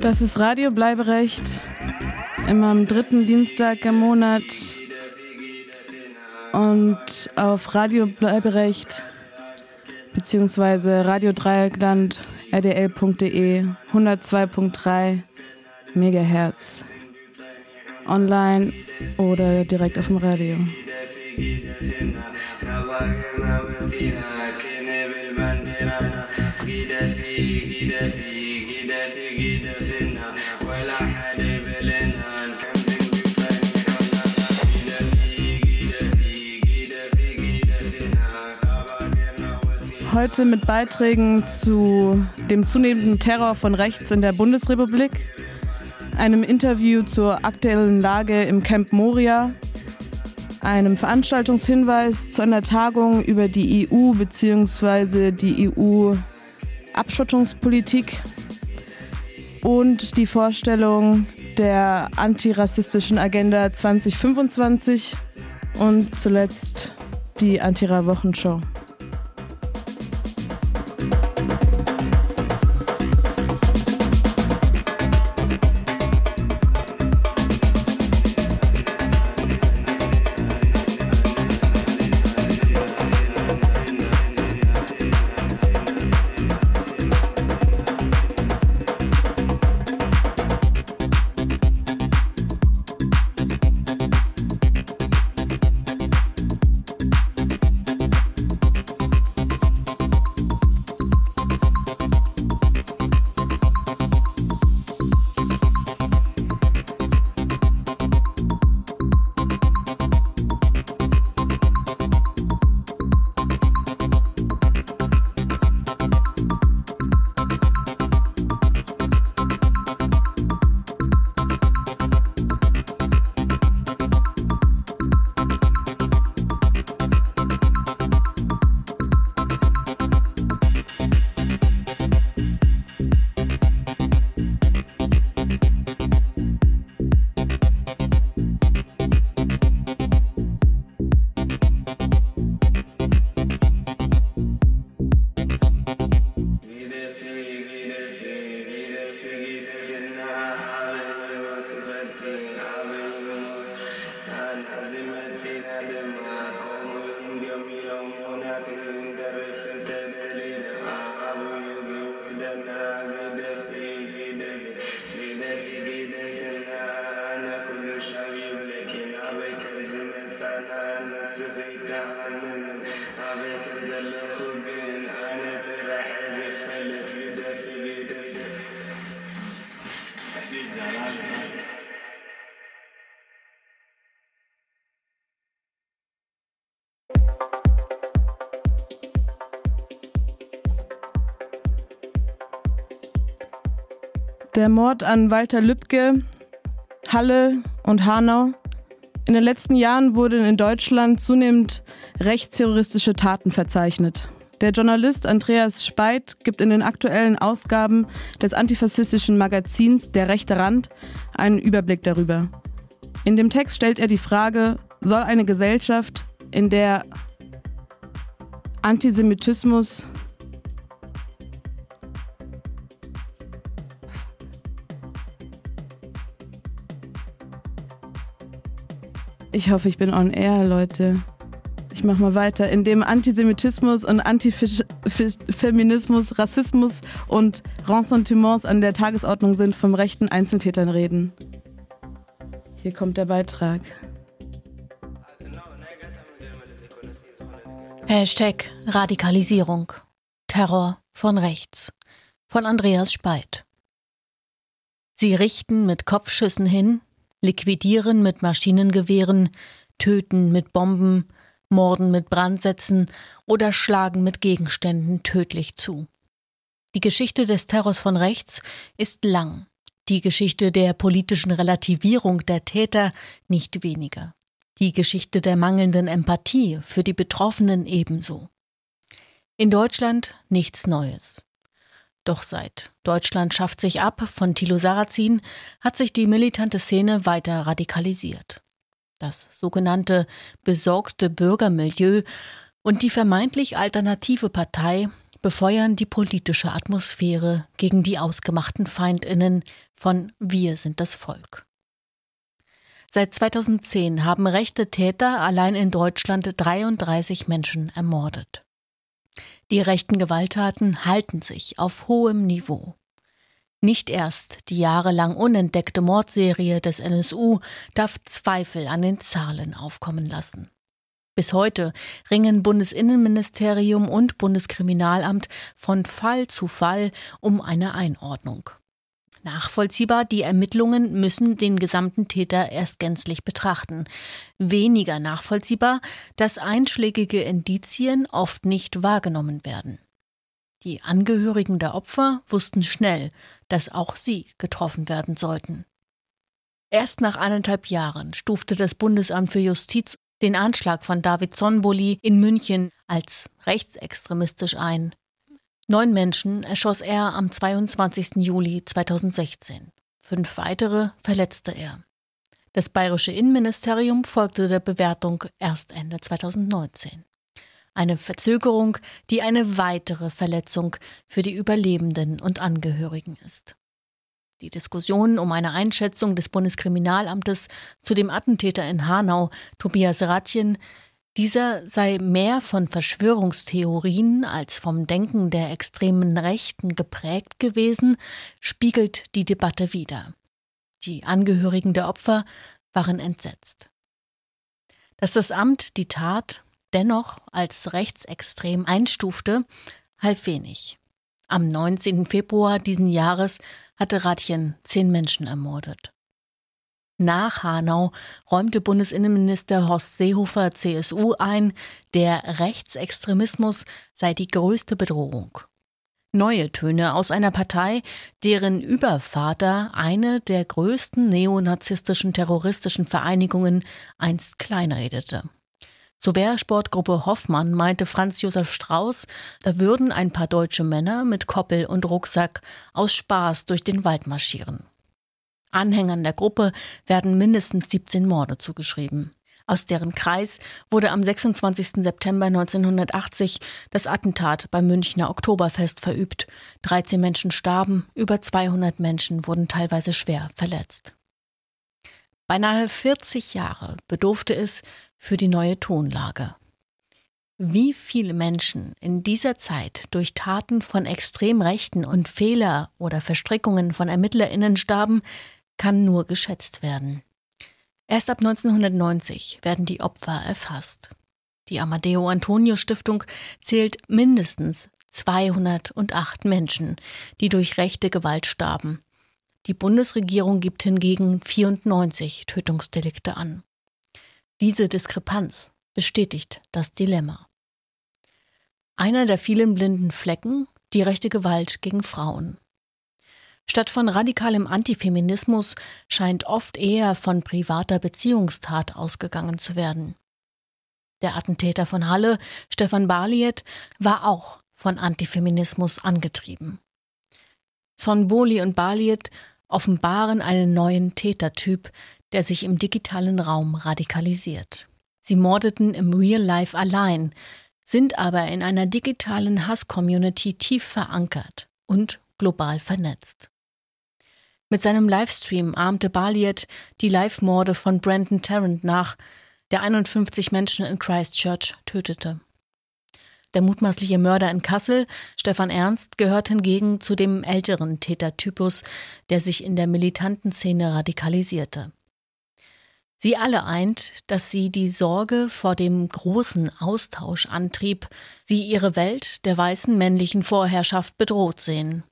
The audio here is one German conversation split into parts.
Das ist Radio Bleiberecht. Immer am dritten Dienstag im Monat. Und auf Radio Bleiberecht beziehungsweise Radio Dreieckland rdl.de 102.3 Megahertz. Online oder direkt auf dem Radio. Heute mit Beiträgen zu dem zunehmenden Terror von rechts in der Bundesrepublik, einem Interview zur aktuellen Lage im Camp Moria, einem Veranstaltungshinweis zu einer Tagung über die EU bzw. die EU-Abschottungspolitik und die Vorstellung der antirassistischen Agenda 2025 und zuletzt die Antira-Wochenshow. Der Mord an Walter Lübcke, Halle und Hanau. In den letzten Jahren wurden in Deutschland zunehmend rechtsterroristische Taten verzeichnet. Der Journalist Andreas Speit gibt in den aktuellen Ausgaben des antifaschistischen Magazins Der rechte Rand einen Überblick darüber. In dem Text stellt er die Frage, soll eine Gesellschaft, in der Antisemitismus Ich hoffe, ich bin on air, Leute. Ich mache mal weiter. In dem Antisemitismus und Antifeminismus, Rassismus und Ressentiments an der Tagesordnung sind, vom rechten Einzeltätern reden. Hier kommt der Beitrag. Hashtag Radikalisierung. Terror von rechts. Von Andreas Speit. Sie richten mit Kopfschüssen hin, liquidieren mit Maschinengewehren, töten mit Bomben, morden mit Brandsätzen oder schlagen mit Gegenständen tödlich zu. Die Geschichte des Terrors von rechts ist lang, die Geschichte der politischen Relativierung der Täter nicht weniger, die Geschichte der mangelnden Empathie für die Betroffenen ebenso. In Deutschland nichts Neues. Doch seit Deutschland schafft sich ab von Thilo Sarrazin hat sich die militante Szene weiter radikalisiert. Das sogenannte besorgte Bürgermilieu und die vermeintlich alternative Partei befeuern die politische Atmosphäre gegen die ausgemachten Feindinnen von Wir sind das Volk. Seit 2010 haben rechte Täter allein in Deutschland 33 Menschen ermordet. Die rechten Gewalttaten halten sich auf hohem Niveau. Nicht erst die jahrelang unentdeckte Mordserie des NSU darf Zweifel an den Zahlen aufkommen lassen. Bis heute ringen Bundesinnenministerium und Bundeskriminalamt von Fall zu Fall um eine Einordnung. Nachvollziehbar, die Ermittlungen müssen den gesamten Täter erst gänzlich betrachten. Weniger nachvollziehbar, dass einschlägige Indizien oft nicht wahrgenommen werden. Die Angehörigen der Opfer wussten schnell, dass auch sie getroffen werden sollten. Erst nach eineinhalb Jahren stufte das Bundesamt für Justiz den Anschlag von David Sonboli in München als rechtsextremistisch ein. Neun Menschen erschoss er am 22. Juli 2016. Fünf weitere verletzte er. Das bayerische Innenministerium folgte der Bewertung erst Ende 2019. Eine Verzögerung, die eine weitere Verletzung für die Überlebenden und Angehörigen ist. Die Diskussion um eine Einschätzung des Bundeskriminalamtes zu dem Attentäter in Hanau, Tobias Ratjen, dieser sei mehr von Verschwörungstheorien als vom Denken der extremen Rechten geprägt gewesen, spiegelt die Debatte wider. Die Angehörigen der Opfer waren entsetzt. Dass das Amt die Tat dennoch als rechtsextrem einstufte, half wenig. Am 19. Februar diesen Jahres hatte Ratjen zehn Menschen ermordet. Nach Hanau räumte Bundesinnenminister Horst Seehofer CSU ein, der Rechtsextremismus sei die größte Bedrohung. Neue Töne aus einer Partei, deren Übervater eine der größten neonazistischen terroristischen Vereinigungen einst kleinredete. Zur Wehrsportgruppe Hoffmann meinte Franz Josef Strauß, da würden ein paar deutsche Männer mit Koppel und Rucksack aus Spaß durch den Wald marschieren. Anhängern der Gruppe werden mindestens 17 Morde zugeschrieben. Aus deren Kreis wurde am 26. September 1980 das Attentat beim Münchner Oktoberfest verübt. 13 Menschen starben, über 200 Menschen wurden teilweise schwer verletzt. Beinahe 40 Jahre bedurfte es für die neue Tonlage. Wie viele Menschen in dieser Zeit durch Taten von Extremrechten und Fehler oder Verstrickungen von Ermittlerinnen starben, kann nur geschätzt werden. Erst ab 1990 werden die Opfer erfasst. Die Amadeo Antonio Stiftung zählt mindestens 208 Menschen, die durch rechte Gewalt starben. Die Bundesregierung gibt hingegen 94 Tötungsdelikte an. Diese Diskrepanz bestätigt das Dilemma. Einer der vielen blinden Flecken, die rechte Gewalt gegen Frauen. Statt von radikalem Antifeminismus scheint oft eher von privater Beziehungstat ausgegangen zu werden. Der Attentäter von Halle, Stefan Barliet, war auch von Antifeminismus angetrieben. Sonboli und Barliet offenbaren einen neuen Tätertyp, der sich im digitalen Raum radikalisiert. Sie mordeten im Real Life allein, sind aber in einer digitalen Hass-Community tief verankert und global vernetzt. Mit seinem Livestream ahmte Baliet die Live-Morde von Brandon Tarrant nach, der 51 Menschen in Christchurch tötete. Der mutmaßliche Mörder in Kassel, Stefan Ernst, gehört hingegen zu dem älteren Tätertypus, der sich in der militanten Szene radikalisierte. Sie alle eint, dass sie die Sorge vor dem großen Austausch antrieb, sie ihre Welt der weißen männlichen Vorherrschaft bedroht sehen.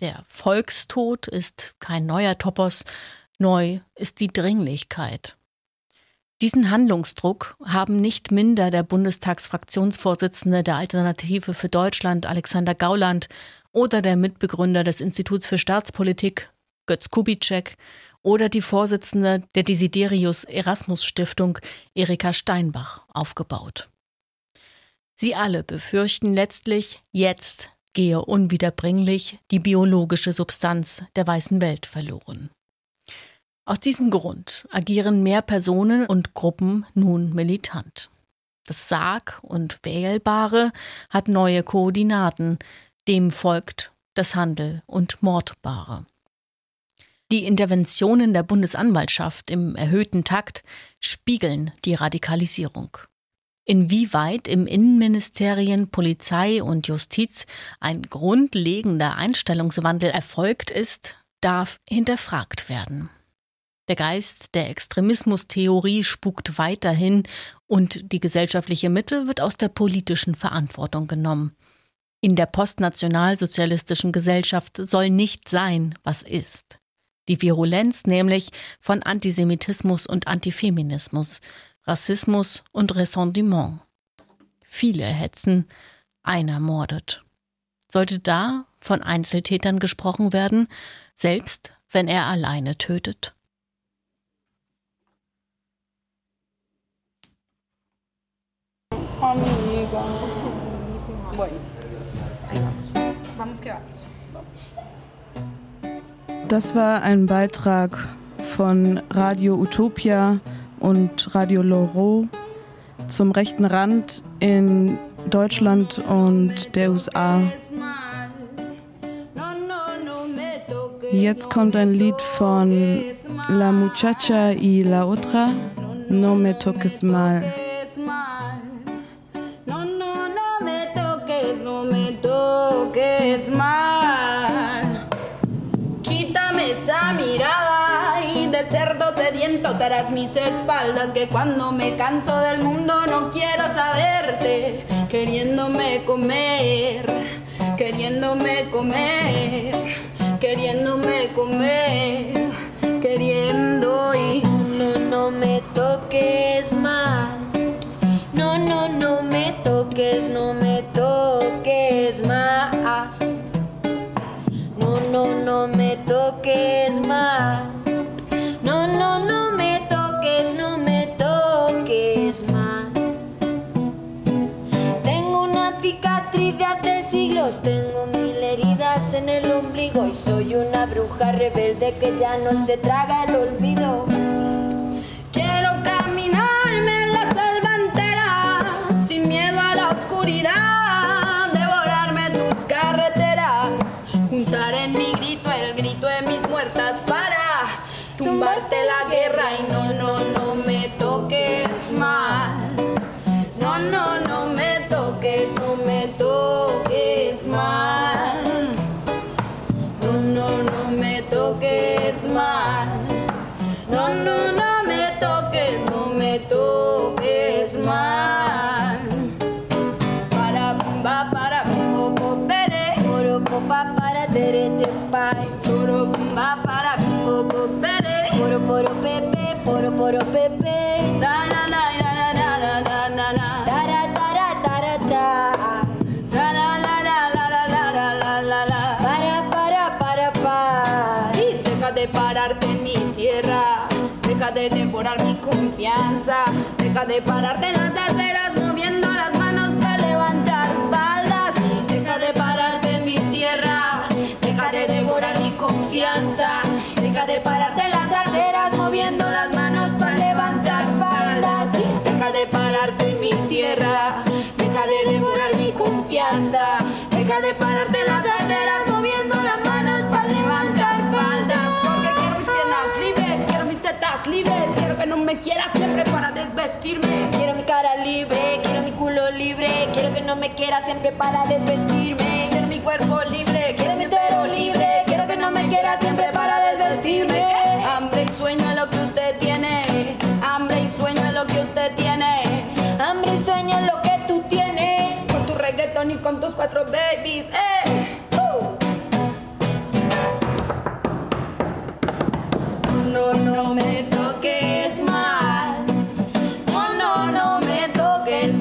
Der Volkstod ist kein neuer Topos, neu ist die Dringlichkeit. Diesen Handlungsdruck haben nicht minder der Bundestagsfraktionsvorsitzende der Alternative für Deutschland Alexander Gauland oder der Mitbegründer des Instituts für Staatspolitik Götz Kubitschek oder die Vorsitzende der Desiderius Erasmus Stiftung Erika Steinbach aufgebaut. Sie alle befürchten letztlich, jetzt gehe unwiederbringlich die biologische Substanz der weißen Welt verloren. Aus diesem Grund agieren mehr Personen und Gruppen nun militant. Das Sarg- und Wählbare hat neue Koordinaten, dem folgt das Handel- und Mordbare. Die Interventionen der Bundesanwaltschaft im erhöhten Takt spiegeln die Radikalisierung. Inwieweit im Innenministerien, Polizei und Justiz ein grundlegender Einstellungswandel erfolgt ist, darf hinterfragt werden. Der Geist der Extremismustheorie spukt weiterhin und die gesellschaftliche Mitte wird aus der politischen Verantwortung genommen. In der postnationalsozialistischen Gesellschaft soll nicht sein, was ist. Die Virulenz nämlich von Antisemitismus und Antifeminismus, Rassismus und Ressentiment. Viele hetzen, einer mordet. Sollte da von Einzeltätern gesprochen werden, selbst wenn er alleine tötet? Das war ein Beitrag von Radio Utopia und Radio Loro zum rechten Rand in Deutschland und der USA. Jetzt kommt ein Lied von La Muchacha y la Otra, No me toques mal. Tras mis espaldas que cuando me canso del mundo no quiero saberte. Queriéndome comer queriéndome comer queriéndome comer queriendo y no no me toques tengo mil heridas en el ombligo y soy una bruja rebelde que ya no se traga el olvido. Bumba, para popo, pere. Poro poro pepe, poro poro pepe. Da na na na na na na na na. Da da da la la la la la la la la la. Para para para para. Y deja de pararte en mi tierra. Deja de devorar mi confianza. Deja de pararte en las aceras confianza. Deja de pararte en las aceras moviendo las manos para levantar faldas. Deja de pararte en mi tierra. Deja de devorar mi confianza. Deja de pararte en las aceras moviendo las manos para levantar faldas. Porque quiero mis piernas libres, quiero mis tetas libres. Quiero que no me quieras siempre para desvestirme. Quiero mi cara libre, quiero mi culo libre. Quiero que no me quiera siempre para desvestirme. Quiero mi cuerpo libre, siempre para desvestirme. Hambre y sueño es lo que usted tiene. Hambre y sueño es lo que usted tiene. Hambre y sueño es lo que tú tienes. Con tu reggaeton y con tus cuatro babies. Eh. No, no me toques mal. No, no, no me toques,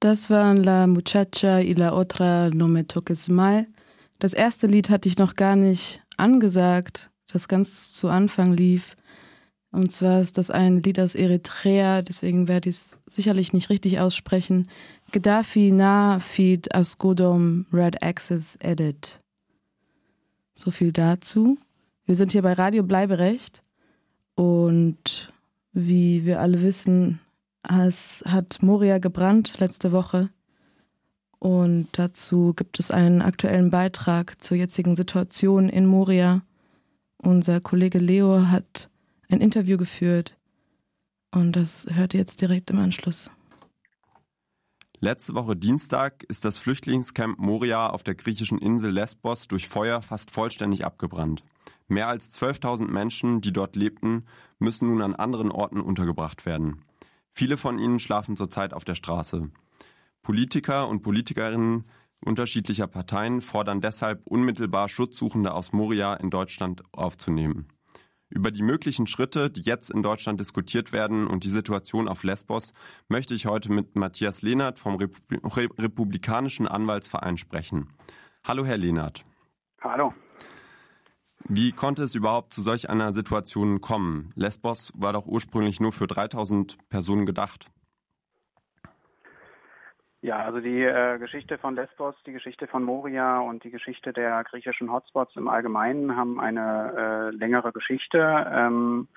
Das waren La Muchacha y la Otra No Me Toques Mal. Das erste Lied hatte ich noch gar nicht angesagt, das ganz zu Anfang lief. Und zwar ist das ein Lied aus Eritrea, deswegen werde ich es sicherlich nicht richtig aussprechen. Gaddafi na feed asgodom red access edit. So viel dazu. Wir sind hier bei Radio Bleiberecht und wie wir alle wissen, es hat Moria gebrannt letzte Woche. Und dazu gibt es einen aktuellen Beitrag zur jetzigen Situation in Moria. Unser Kollege Leo hat ein Interview geführt und das hört ihr jetzt direkt im Anschluss. Letzte Woche Dienstag ist das Flüchtlingscamp Moria auf der griechischen Insel Lesbos durch Feuer fast vollständig abgebrannt. Mehr als 12.000 Menschen, die dort lebten, müssen nun an anderen Orten untergebracht werden. Viele von ihnen schlafen zurzeit auf der Straße. Politiker und Politikerinnen unterschiedlicher Parteien fordern deshalb unmittelbar Schutzsuchende aus Moria in Deutschland aufzunehmen. Über die möglichen Schritte, die jetzt in Deutschland diskutiert werden und die Situation auf Lesbos, möchte ich heute mit Matthias Lehnert vom Republikanischen Anwaltsverein sprechen. Hallo, Herr Lehnert. Hallo. Wie konnte es überhaupt zu solch einer Situation kommen? Lesbos war doch ursprünglich nur für 3000 Personen gedacht. Ja, also die äh, Geschichte von Lesbos, die Geschichte von Moria und die Geschichte der griechischen Hotspots im Allgemeinen haben eine äh, längere Geschichte. Ähm,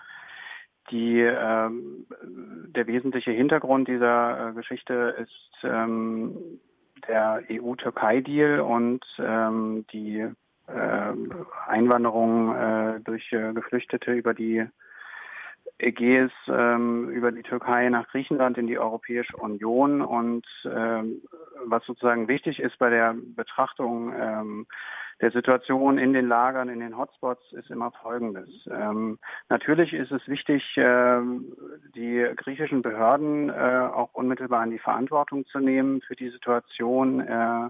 die, äh, der wesentliche Hintergrund dieser äh, Geschichte ist ähm, der EU-Türkei-Deal und ähm, die Einwanderung äh, durch äh, Geflüchtete über die Ägäis, ähm, über die Türkei nach Griechenland in die Europäische Union. Und ähm, was sozusagen wichtig ist bei der Betrachtung ähm, der Situation in den Lagern, in den Hotspots, ist immer Folgendes. Ähm, natürlich ist es wichtig, äh, die griechischen Behörden äh, auch unmittelbar in die Verantwortung zu nehmen für die Situation. Äh,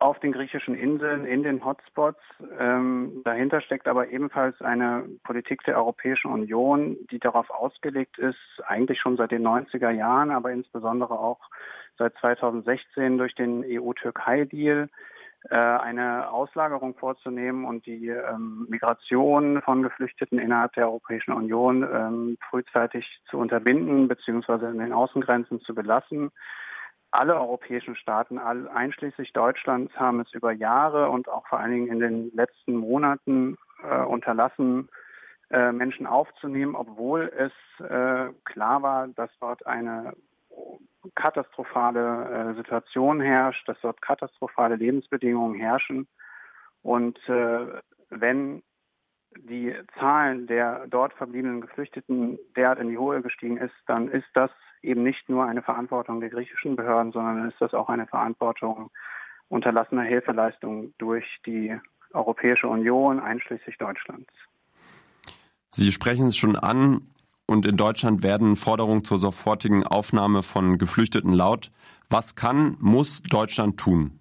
auf den griechischen Inseln, in den Hotspots. Ähm, dahinter steckt aber ebenfalls eine Politik der Europäischen Union, die darauf ausgelegt ist, eigentlich schon seit den 90er Jahren, aber insbesondere auch seit 2016 durch den EU-Türkei-Deal, äh, eine Auslagerung vorzunehmen und die ähm, Migration von Geflüchteten innerhalb der Europäischen Union ähm, frühzeitig zu unterbinden bzw. in den Außengrenzen zu belassen alle europäischen Staaten, einschließlich Deutschlands, haben es über Jahre und auch vor allen Dingen in den letzten Monaten äh, unterlassen, äh, Menschen aufzunehmen, obwohl es äh, klar war, dass dort eine katastrophale äh, Situation herrscht, dass dort katastrophale Lebensbedingungen herrschen. Und äh, wenn die Zahlen der dort verbliebenen Geflüchteten derart in die Höhe gestiegen ist, dann ist das eben nicht nur eine Verantwortung der griechischen Behörden, sondern ist das auch eine Verantwortung unterlassener Hilfeleistungen durch die Europäische Union, einschließlich Deutschlands. Sie sprechen es schon an, und in Deutschland werden Forderungen zur sofortigen Aufnahme von Geflüchteten laut. Was kann, muss Deutschland tun?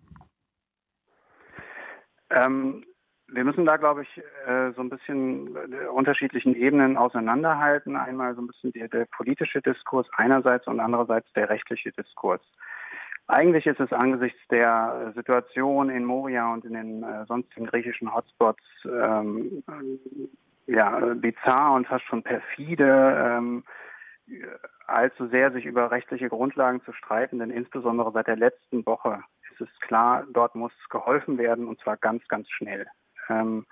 Ähm, wir müssen da, glaube ich, äh, so ein bisschen äh, unterschiedlichen Ebenen auseinanderhalten. Einmal so ein bisschen der, der politische Diskurs einerseits und andererseits der rechtliche Diskurs. Eigentlich ist es angesichts der Situation in Moria und in den äh, sonstigen griechischen Hotspots ähm, ja, bizarr und fast schon perfide, ähm, allzu sehr sich über rechtliche Grundlagen zu streiten, denn insbesondere seit der letzten Woche ist es klar, dort muss geholfen werden und zwar ganz, ganz schnell. Ähm,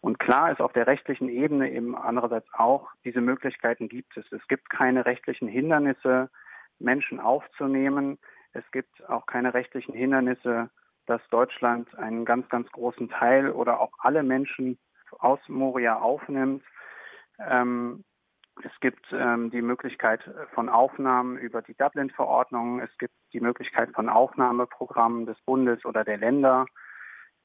und klar ist auf der rechtlichen Ebene eben andererseits auch, diese Möglichkeiten gibt es. Es gibt keine rechtlichen Hindernisse, Menschen aufzunehmen. Es gibt auch keine rechtlichen Hindernisse, dass Deutschland einen ganz, ganz großen Teil oder auch alle Menschen aus Moria aufnimmt. Ähm, es gibt ähm, die Möglichkeit von Aufnahmen über die Dublin-Verordnung. Es gibt die Möglichkeit von Aufnahmeprogrammen des Bundes oder der Länder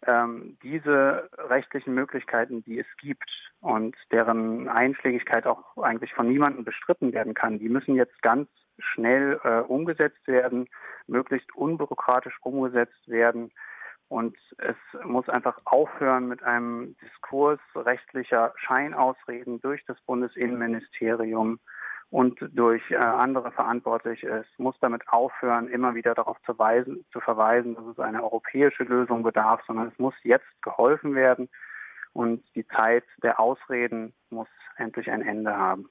ähm, diese rechtlichen Möglichkeiten, die es gibt und deren Einschlägigkeit auch eigentlich von niemandem bestritten werden kann, die müssen jetzt ganz schnell äh, umgesetzt werden, möglichst unbürokratisch umgesetzt werden. Und es muss einfach aufhören mit einem Diskurs rechtlicher Scheinausreden durch das Bundesinnenministerium und durch äh, andere verantwortlich ist, muss damit aufhören, immer wieder darauf zu, weisen, zu verweisen, dass es eine europäische Lösung bedarf, sondern es muss jetzt geholfen werden und die Zeit der Ausreden muss endlich ein Ende haben.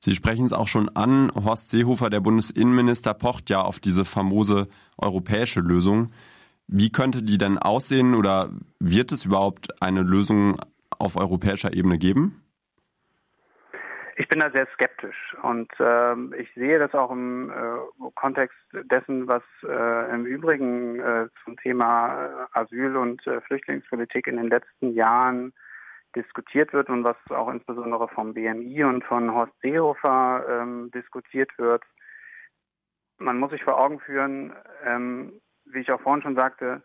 Sie sprechen es auch schon an. Horst Seehofer, der Bundesinnenminister, pocht ja auf diese famose europäische Lösung. Wie könnte die denn aussehen oder wird es überhaupt eine Lösung auf europäischer Ebene geben? Ich bin da sehr skeptisch und äh, ich sehe das auch im äh, Kontext dessen, was äh, im Übrigen äh, zum Thema äh, Asyl- und äh, Flüchtlingspolitik in den letzten Jahren diskutiert wird und was auch insbesondere vom BMI und von Horst Seehofer ähm, diskutiert wird. Man muss sich vor Augen führen, ähm, wie ich auch vorhin schon sagte,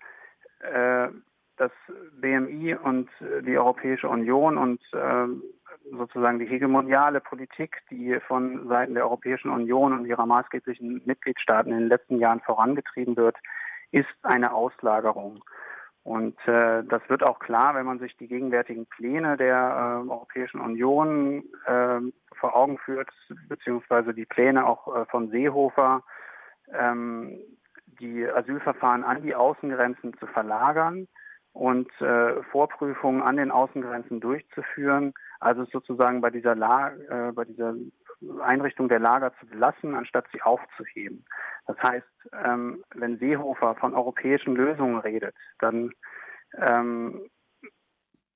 äh, das BMI und die Europäische Union und äh, sozusagen die hegemoniale Politik, die von Seiten der Europäischen Union und ihrer maßgeblichen Mitgliedstaaten in den letzten Jahren vorangetrieben wird, ist eine Auslagerung. Und äh, das wird auch klar, wenn man sich die gegenwärtigen Pläne der äh, Europäischen Union äh, vor Augen führt, beziehungsweise die Pläne auch äh, von Seehofer, ähm, die Asylverfahren an die Außengrenzen zu verlagern und äh, Vorprüfungen an den Außengrenzen durchzuführen, also sozusagen bei dieser, La äh, bei dieser Einrichtung der Lager zu belassen, anstatt sie aufzuheben. Das heißt, ähm, wenn Seehofer von europäischen Lösungen redet, dann ähm,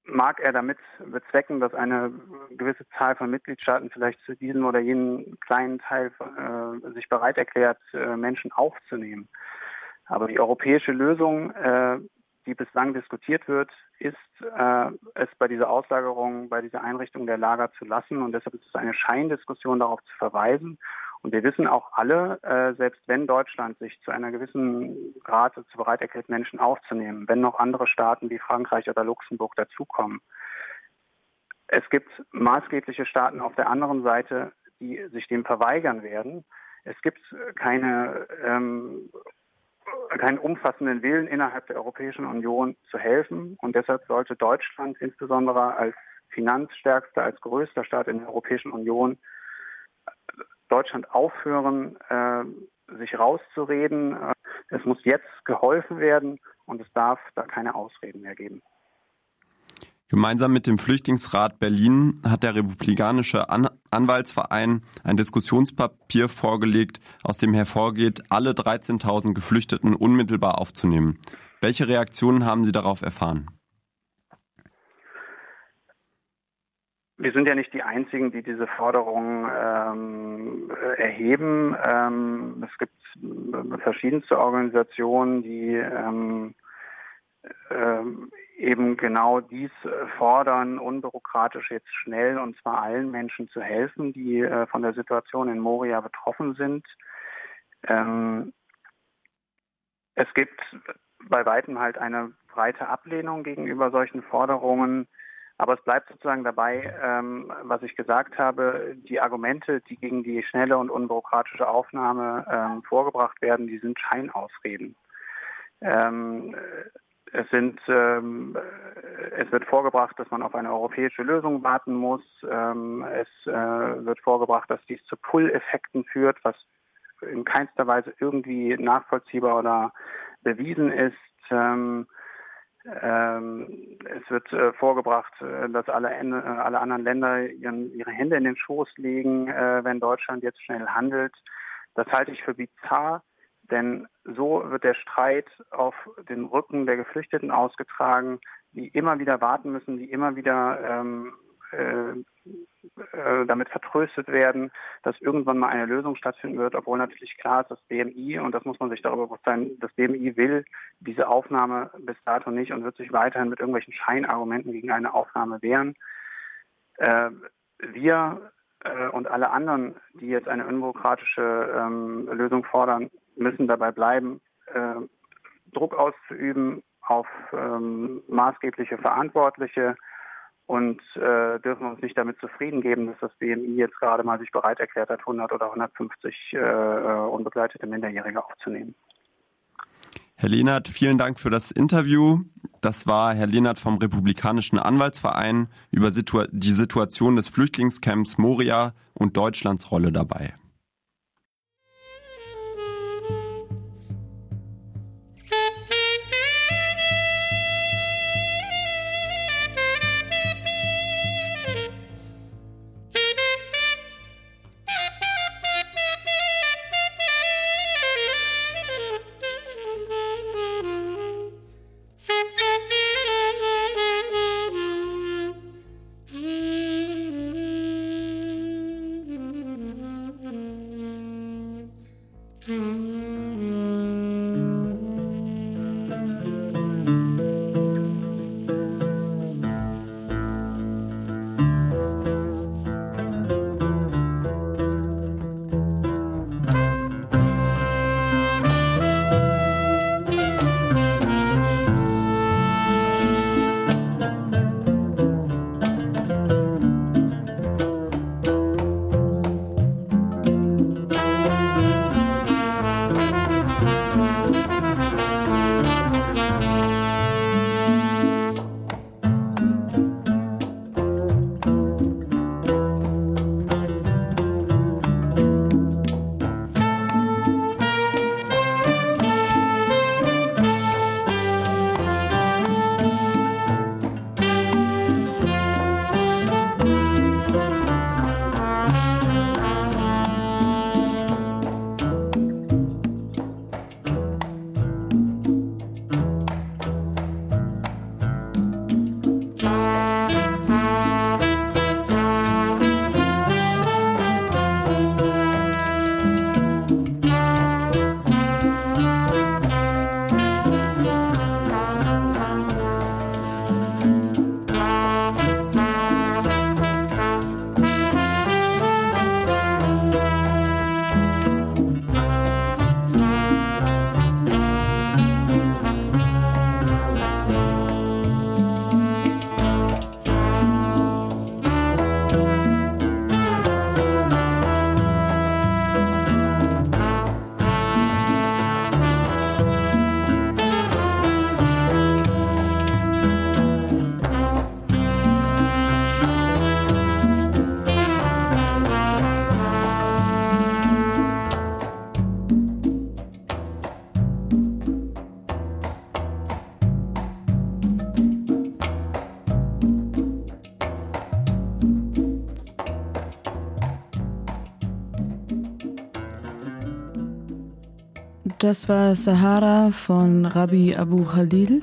mag er damit bezwecken, dass eine gewisse Zahl von Mitgliedstaaten vielleicht zu diesem oder jenem kleinen Teil äh, sich bereit erklärt, äh, Menschen aufzunehmen. Aber die europäische Lösung äh, die bislang diskutiert wird, ist äh, es bei dieser Auslagerung, bei dieser Einrichtung der Lager zu lassen. Und deshalb ist es eine Scheindiskussion darauf zu verweisen. Und wir wissen auch alle, äh, selbst wenn Deutschland sich zu einer gewissen Grad dazu bereit erklärt, Menschen aufzunehmen, wenn noch andere Staaten wie Frankreich oder Luxemburg dazukommen, es gibt maßgebliche Staaten auf der anderen Seite, die sich dem verweigern werden. Es gibt keine ähm, keinen umfassenden Willen innerhalb der Europäischen Union zu helfen. Und deshalb sollte Deutschland insbesondere als finanzstärkster, als größter Staat in der Europäischen Union Deutschland aufhören, äh, sich rauszureden. Es muss jetzt geholfen werden und es darf da keine Ausreden mehr geben. Gemeinsam mit dem Flüchtlingsrat Berlin hat der Republikanische An Anwaltsverein ein Diskussionspapier vorgelegt, aus dem hervorgeht, alle 13.000 Geflüchteten unmittelbar aufzunehmen. Welche Reaktionen haben Sie darauf erfahren? Wir sind ja nicht die Einzigen, die diese Forderungen ähm, erheben. Ähm, es gibt verschiedenste Organisationen, die ähm, ähm eben genau dies äh, fordern, unbürokratisch jetzt schnell und zwar allen Menschen zu helfen, die äh, von der Situation in Moria betroffen sind. Ähm, es gibt bei weitem halt eine breite Ablehnung gegenüber solchen Forderungen. Aber es bleibt sozusagen dabei, ähm, was ich gesagt habe, die Argumente, die gegen die schnelle und unbürokratische Aufnahme ähm, vorgebracht werden, die sind Scheinausreden. Ähm, es sind, ähm, es wird vorgebracht, dass man auf eine europäische Lösung warten muss. Ähm, es äh, wird vorgebracht, dass dies zu Pull-Effekten führt, was in keinster Weise irgendwie nachvollziehbar oder bewiesen ist. Ähm, ähm, es wird äh, vorgebracht, äh, dass alle, äh, alle anderen Länder ihren, ihre Hände in den Schoß legen, äh, wenn Deutschland jetzt schnell handelt. Das halte ich für bizarr. Denn so wird der Streit auf den Rücken der Geflüchteten ausgetragen, die immer wieder warten müssen, die immer wieder ähm, äh, äh, damit vertröstet werden, dass irgendwann mal eine Lösung stattfinden wird, obwohl natürlich klar ist, das BMI, und das muss man sich darüber bewusst sein, das BMI will diese Aufnahme bis dato nicht und wird sich weiterhin mit irgendwelchen Scheinargumenten gegen eine Aufnahme wehren. Äh, wir äh, und alle anderen, die jetzt eine unbürokratische ähm, Lösung fordern, müssen dabei bleiben, äh, Druck auszuüben auf ähm, maßgebliche Verantwortliche und äh, dürfen uns nicht damit zufrieden geben, dass das BMI jetzt gerade mal sich bereit erklärt hat, 100 oder 150 äh, unbegleitete Minderjährige aufzunehmen. Herr Lehnert, vielen Dank für das Interview. Das war Herr Lehnert vom Republikanischen Anwaltsverein über Situ die Situation des Flüchtlingscamps Moria und Deutschlands Rolle dabei. Das war Sahara von Rabbi Abu Khalil.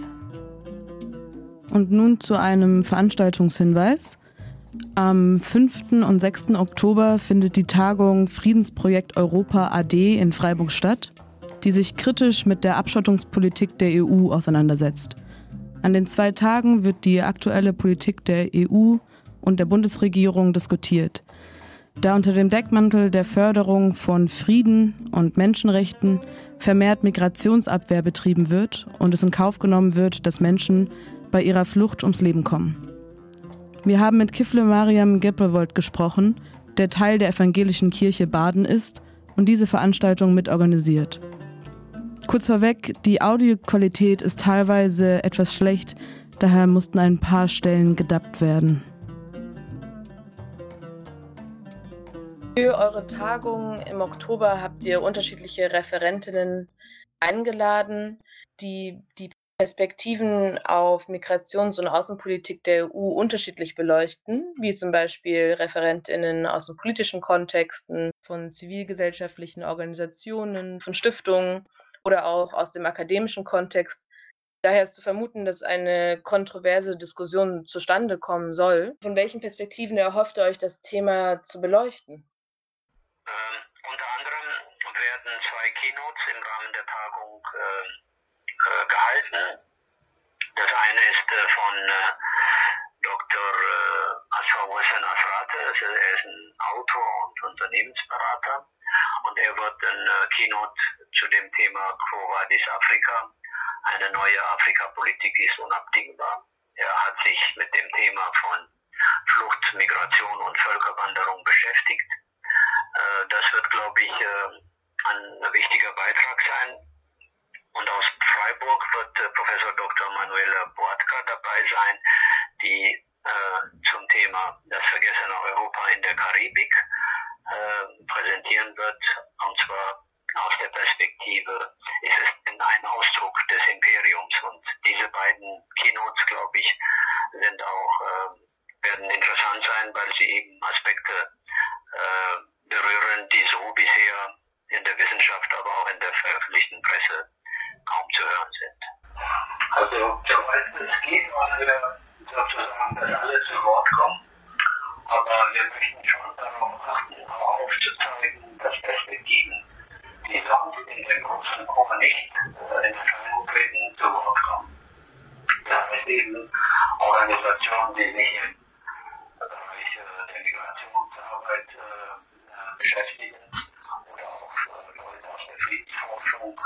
Und nun zu einem Veranstaltungshinweis. Am 5. und 6. Oktober findet die Tagung Friedensprojekt Europa AD in Freiburg statt, die sich kritisch mit der Abschottungspolitik der EU auseinandersetzt. An den zwei Tagen wird die aktuelle Politik der EU und der Bundesregierung diskutiert. Da unter dem Deckmantel der Förderung von Frieden und Menschenrechten vermehrt Migrationsabwehr betrieben wird und es in Kauf genommen wird, dass Menschen bei ihrer Flucht ums Leben kommen. Wir haben mit Kifle Mariam Geppewold gesprochen, der Teil der evangelischen Kirche Baden ist und diese Veranstaltung mitorganisiert. Kurz vorweg, die Audioqualität ist teilweise etwas schlecht, daher mussten ein paar Stellen gedappt werden. Für eure Tagung im Oktober habt ihr unterschiedliche Referentinnen eingeladen, die die Perspektiven auf Migrations- und Außenpolitik der EU unterschiedlich beleuchten, wie zum Beispiel Referentinnen aus den politischen Kontexten, von zivilgesellschaftlichen Organisationen, von Stiftungen oder auch aus dem akademischen Kontext. Daher ist zu vermuten, dass eine kontroverse Diskussion zustande kommen soll. Von welchen Perspektiven erhofft ihr euch, das Thema zu beleuchten? Werden zwei Keynotes im Rahmen der Tagung äh, äh, gehalten. Das eine ist äh, von äh, Dr. Äh, Asfaw Afrate, also er ist ein Autor und Unternehmensberater und er wird ein äh, Keynote zu dem Thema Quo Vadis Afrika, eine neue Afrikapolitik ist unabdingbar. Er hat sich mit dem Thema von Flucht, Migration und Völkerwanderung beschäftigt äh, das wird, glaube ich, ein wichtiger Beitrag sein. Und aus Freiburg wird äh, Professor Dr. Manuela Boatka dabei sein, die äh, zum Thema das vergessene Europa in der Karibik äh, präsentieren wird, und zwar aus der Perspektive, ist es ein Ausdruck des Imperiums. Und diese beiden Keynotes, glaube ich, sind auch, äh, werden interessant sein, weil sie eben Aspekte äh, berühren, die so bisher in der Wissenschaft, aber auch in der veröffentlichten Presse kaum zu hören sind. Also, soweit es geht, wollen wir sozusagen, dass alle zu Wort kommen. Aber wir möchten schon darauf achten, auch aufzuzeigen, dass Perspektiven, die sonst in der großen Gruppe nicht äh, in Erscheinung treten, zu Wort kommen. Das heißt eben Organisationen, die sich im Bereich äh, der Migrationsarbeit äh, beschäftigen oder auch äh, Leute aus der Friedensforschung,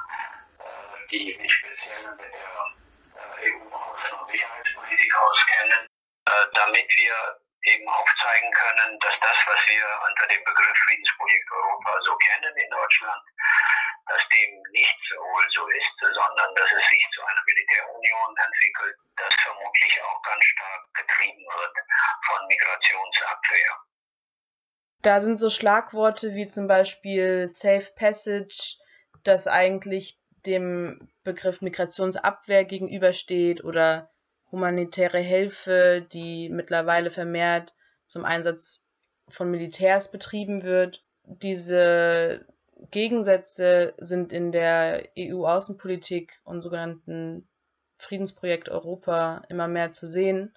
äh, die sich speziell mit der äh, EU-Außen- und Sicherheitspolitik auskennen, damit wir eben aufzeigen können, dass das, was wir unter dem Begriff Friedensprojekt Europa so kennen in Deutschland, dass dem nicht wohl so ist, sondern dass es sich zu einer Militärunion entwickelt, das vermutlich auch ganz stark getrieben wird von Migrationsabwehr. Da sind so Schlagworte wie zum Beispiel Safe Passage, das eigentlich dem Begriff Migrationsabwehr gegenübersteht oder humanitäre Hilfe, die mittlerweile vermehrt zum Einsatz von Militärs betrieben wird. Diese Gegensätze sind in der EU-Außenpolitik und sogenannten Friedensprojekt Europa immer mehr zu sehen,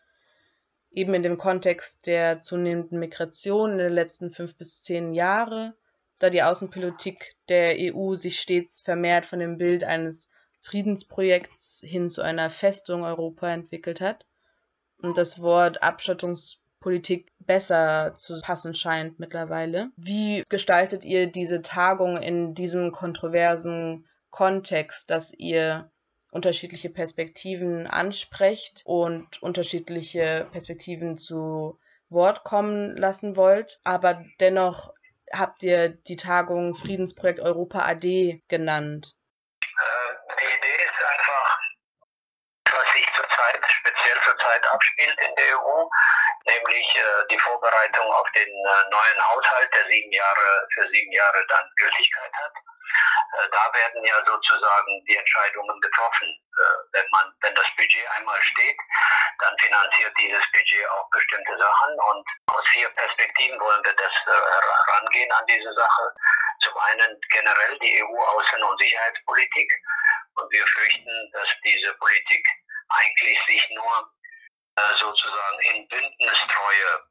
eben in dem Kontext der zunehmenden Migration in den letzten fünf bis zehn Jahre, da die Außenpolitik der EU sich stets vermehrt von dem Bild eines Friedensprojekts hin zu einer Festung Europa entwickelt hat und das Wort Abschottungspolitik besser zu passen scheint mittlerweile. Wie gestaltet ihr diese Tagung in diesem kontroversen Kontext, dass ihr unterschiedliche Perspektiven ansprecht und unterschiedliche Perspektiven zu Wort kommen lassen wollt, aber dennoch habt ihr die Tagung Friedensprojekt Europa AD genannt. speziell zurzeit abspielt in der EU, nämlich äh, die Vorbereitung auf den äh, neuen Haushalt, der sieben Jahre für sieben Jahre dann Gültigkeit hat. Äh, da werden ja sozusagen die Entscheidungen getroffen. Äh, wenn man, wenn das Budget einmal steht, dann finanziert dieses Budget auch bestimmte Sachen und aus vier Perspektiven wollen wir das äh, rangehen an diese Sache. Zum einen generell die EU-Außen- und Sicherheitspolitik und wir fürchten, dass diese Politik eigentlich sich nur sozusagen in Bündnistreue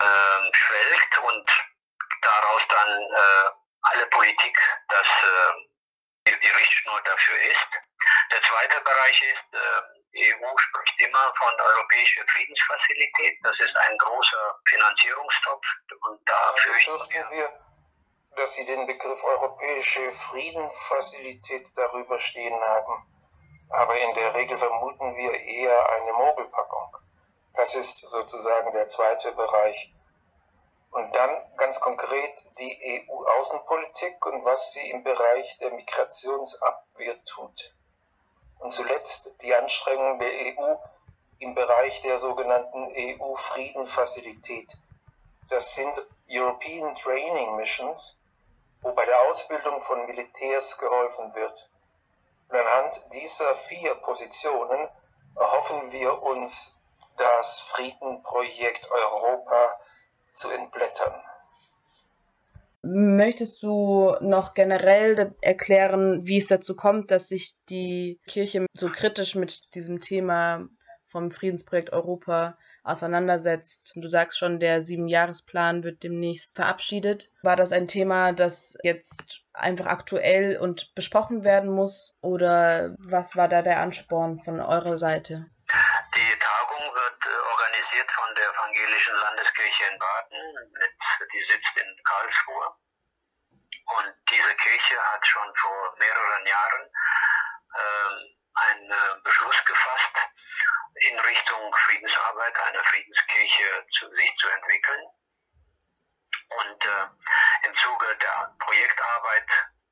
äh, schwelgt und daraus dann äh, alle Politik das äh, die Richtschnur dafür ist. Der zweite Bereich ist, äh, die EU spricht immer von europäischer Friedensfazilität. Das ist ein großer Finanzierungstopf und da fürchten wir, wir, dass Sie den Begriff europäische Friedensfazilität darüber stehen haben aber in der Regel vermuten wir eher eine Mogelpackung. Das ist sozusagen der zweite Bereich. Und dann ganz konkret die EU-Außenpolitik und was sie im Bereich der Migrationsabwehr tut. Und zuletzt die Anstrengungen der EU im Bereich der sogenannten EU-Friedenfazilität. Das sind European Training Missions, wo bei der Ausbildung von Militärs geholfen wird. Und anhand dieser vier Positionen erhoffen wir uns, das Friedenprojekt Europa zu entblättern. Möchtest du noch generell erklären, wie es dazu kommt, dass sich die Kirche so kritisch mit diesem Thema vom Friedensprojekt Europa auseinandersetzt. Du sagst schon, der Siebenjahresplan wird demnächst verabschiedet. War das ein Thema, das jetzt einfach aktuell und besprochen werden muss? Oder was war da der Ansporn von eurer Seite? Die Tagung wird äh, organisiert von der Evangelischen Landeskirche in Baden. die sitzt in Karlsruhe. Und diese Kirche hat schon vor mehreren Jahren äh, einen Beschluss gefasst, in Richtung Friedensarbeit, einer Friedenskirche zu, sich zu entwickeln. Und äh, im Zuge der Projektarbeit,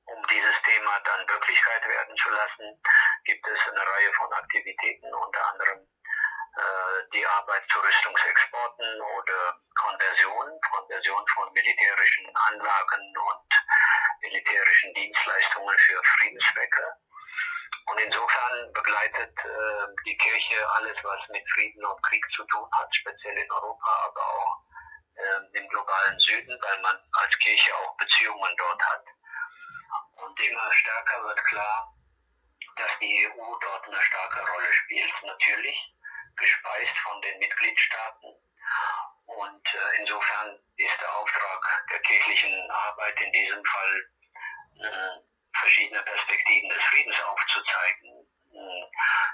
um dieses Thema dann wirklich Wirklichkeit werden zu lassen, gibt es eine Reihe von Aktivitäten, unter anderem die Arbeit zu Rüstungsexporten oder Konversion, Konversion von militärischen Anlagen und militärischen Dienstleistungen für Friedenszwecke. Und insofern begleitet äh, die Kirche alles, was mit Frieden und Krieg zu tun hat, speziell in Europa, aber auch äh, im globalen Süden, weil man als Kirche auch Beziehungen dort hat. Und immer stärker wird klar, dass die EU dort eine starke Rolle spielt, natürlich, gespeist von den Mitgliedstaaten. Und äh, insofern ist der Auftrag der kirchlichen Arbeit in diesem Fall äh, verschiedene Perspektiven des Friedens aufzuzeigen. Hm,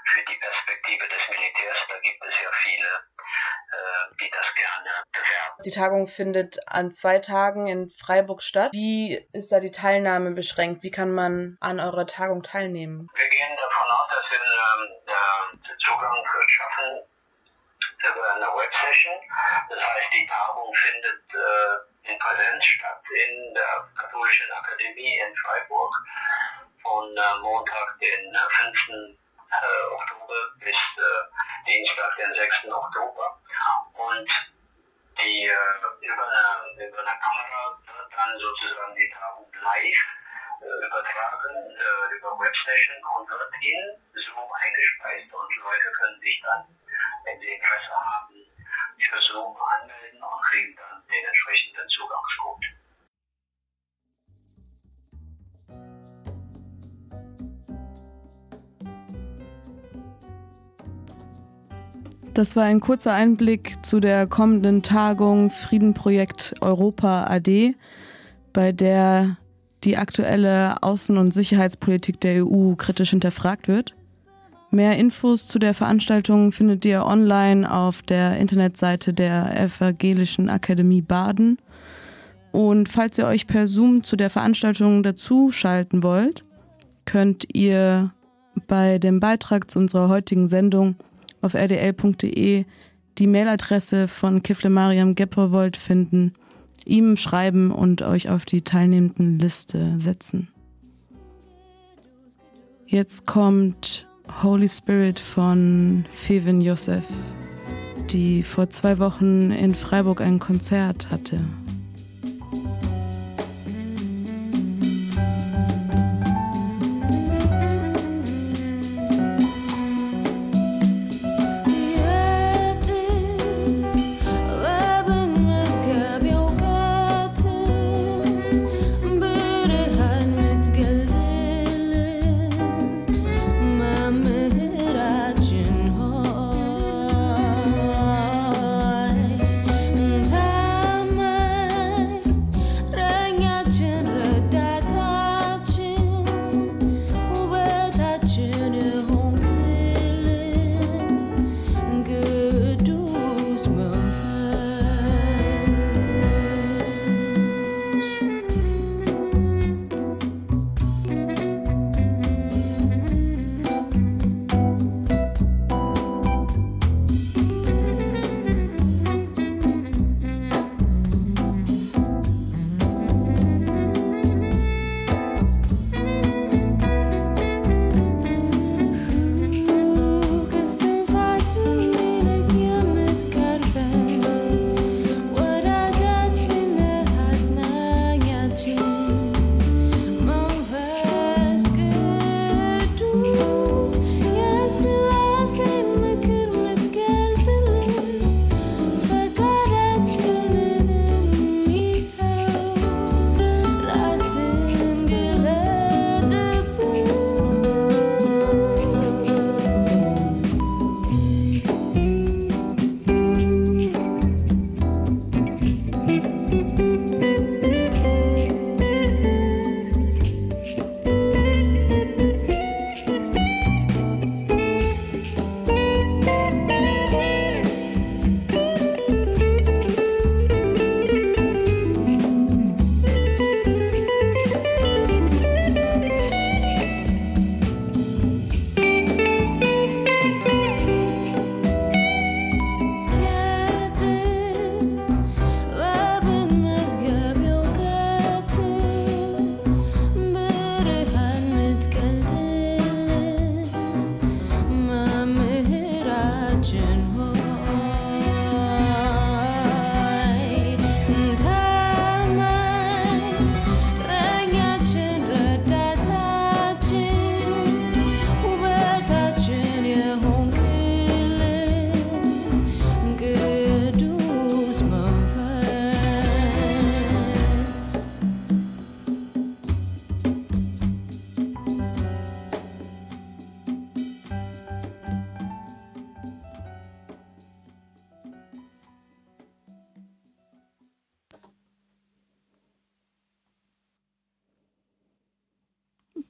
für die Perspektive des Militärs, da gibt es ja viele, äh, die das gerne bewerben. Die Tagung findet an zwei Tagen in Freiburg statt. Wie ist da die Teilnahme beschränkt? Wie kann man an eurer Tagung teilnehmen? Wir gehen davon Zugang schaffen über eine Websession. Das heißt, die Tagung findet äh, in Präsenz statt in der Katholischen Akademie in Freiburg von äh, Montag, den 5. Äh, äh, Oktober bis Dienstag, den 6. Oktober. Und die, über, eine, über eine Kamera wird dann sozusagen die Tagung live übertragen über Websession und in Zoom eingespeist und Leute können sich dann, wenn sie Interesse haben, für Zoom anmelden und kriegen dann den entsprechenden Zugangscode. Das war ein kurzer Einblick zu der kommenden Tagung Friedenprojekt Europa AD, bei der die aktuelle Außen- und Sicherheitspolitik der EU kritisch hinterfragt wird. Mehr Infos zu der Veranstaltung findet ihr online auf der Internetseite der Evangelischen Akademie Baden. Und falls ihr euch per Zoom zu der Veranstaltung dazu schalten wollt, könnt ihr bei dem Beitrag zu unserer heutigen Sendung auf rdl.de die Mailadresse von Kifle Mariam Gepperwold finden, ihm schreiben und euch auf die teilnehmenden Liste setzen. Jetzt kommt Holy Spirit von Fevin Josef, die vor zwei Wochen in Freiburg ein Konzert hatte.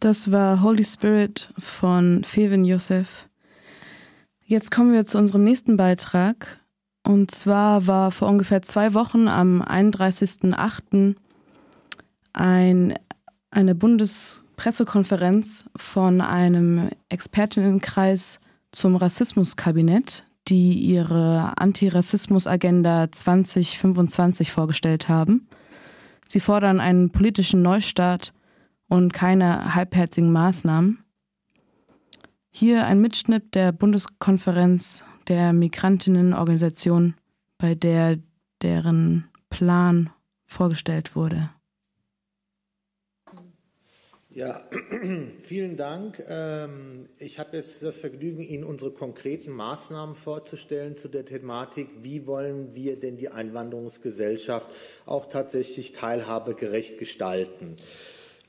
Das war Holy Spirit von Fevin Yosef. Jetzt kommen wir zu unserem nächsten Beitrag. Und zwar war vor ungefähr zwei Wochen am 31.08. Ein, eine Bundespressekonferenz von einem Expertinnenkreis zum Rassismuskabinett, die ihre Antirassismus-Agenda 2025 vorgestellt haben. Sie fordern einen politischen Neustart und keine halbherzigen Maßnahmen. Hier ein Mitschnitt der Bundeskonferenz der Migrantinnenorganisation, bei der deren Plan vorgestellt wurde. Ja, vielen Dank. Ähm, ich habe jetzt das Vergnügen, Ihnen unsere konkreten Maßnahmen vorzustellen zu der Thematik, wie wollen wir denn die Einwanderungsgesellschaft auch tatsächlich teilhabegerecht gestalten.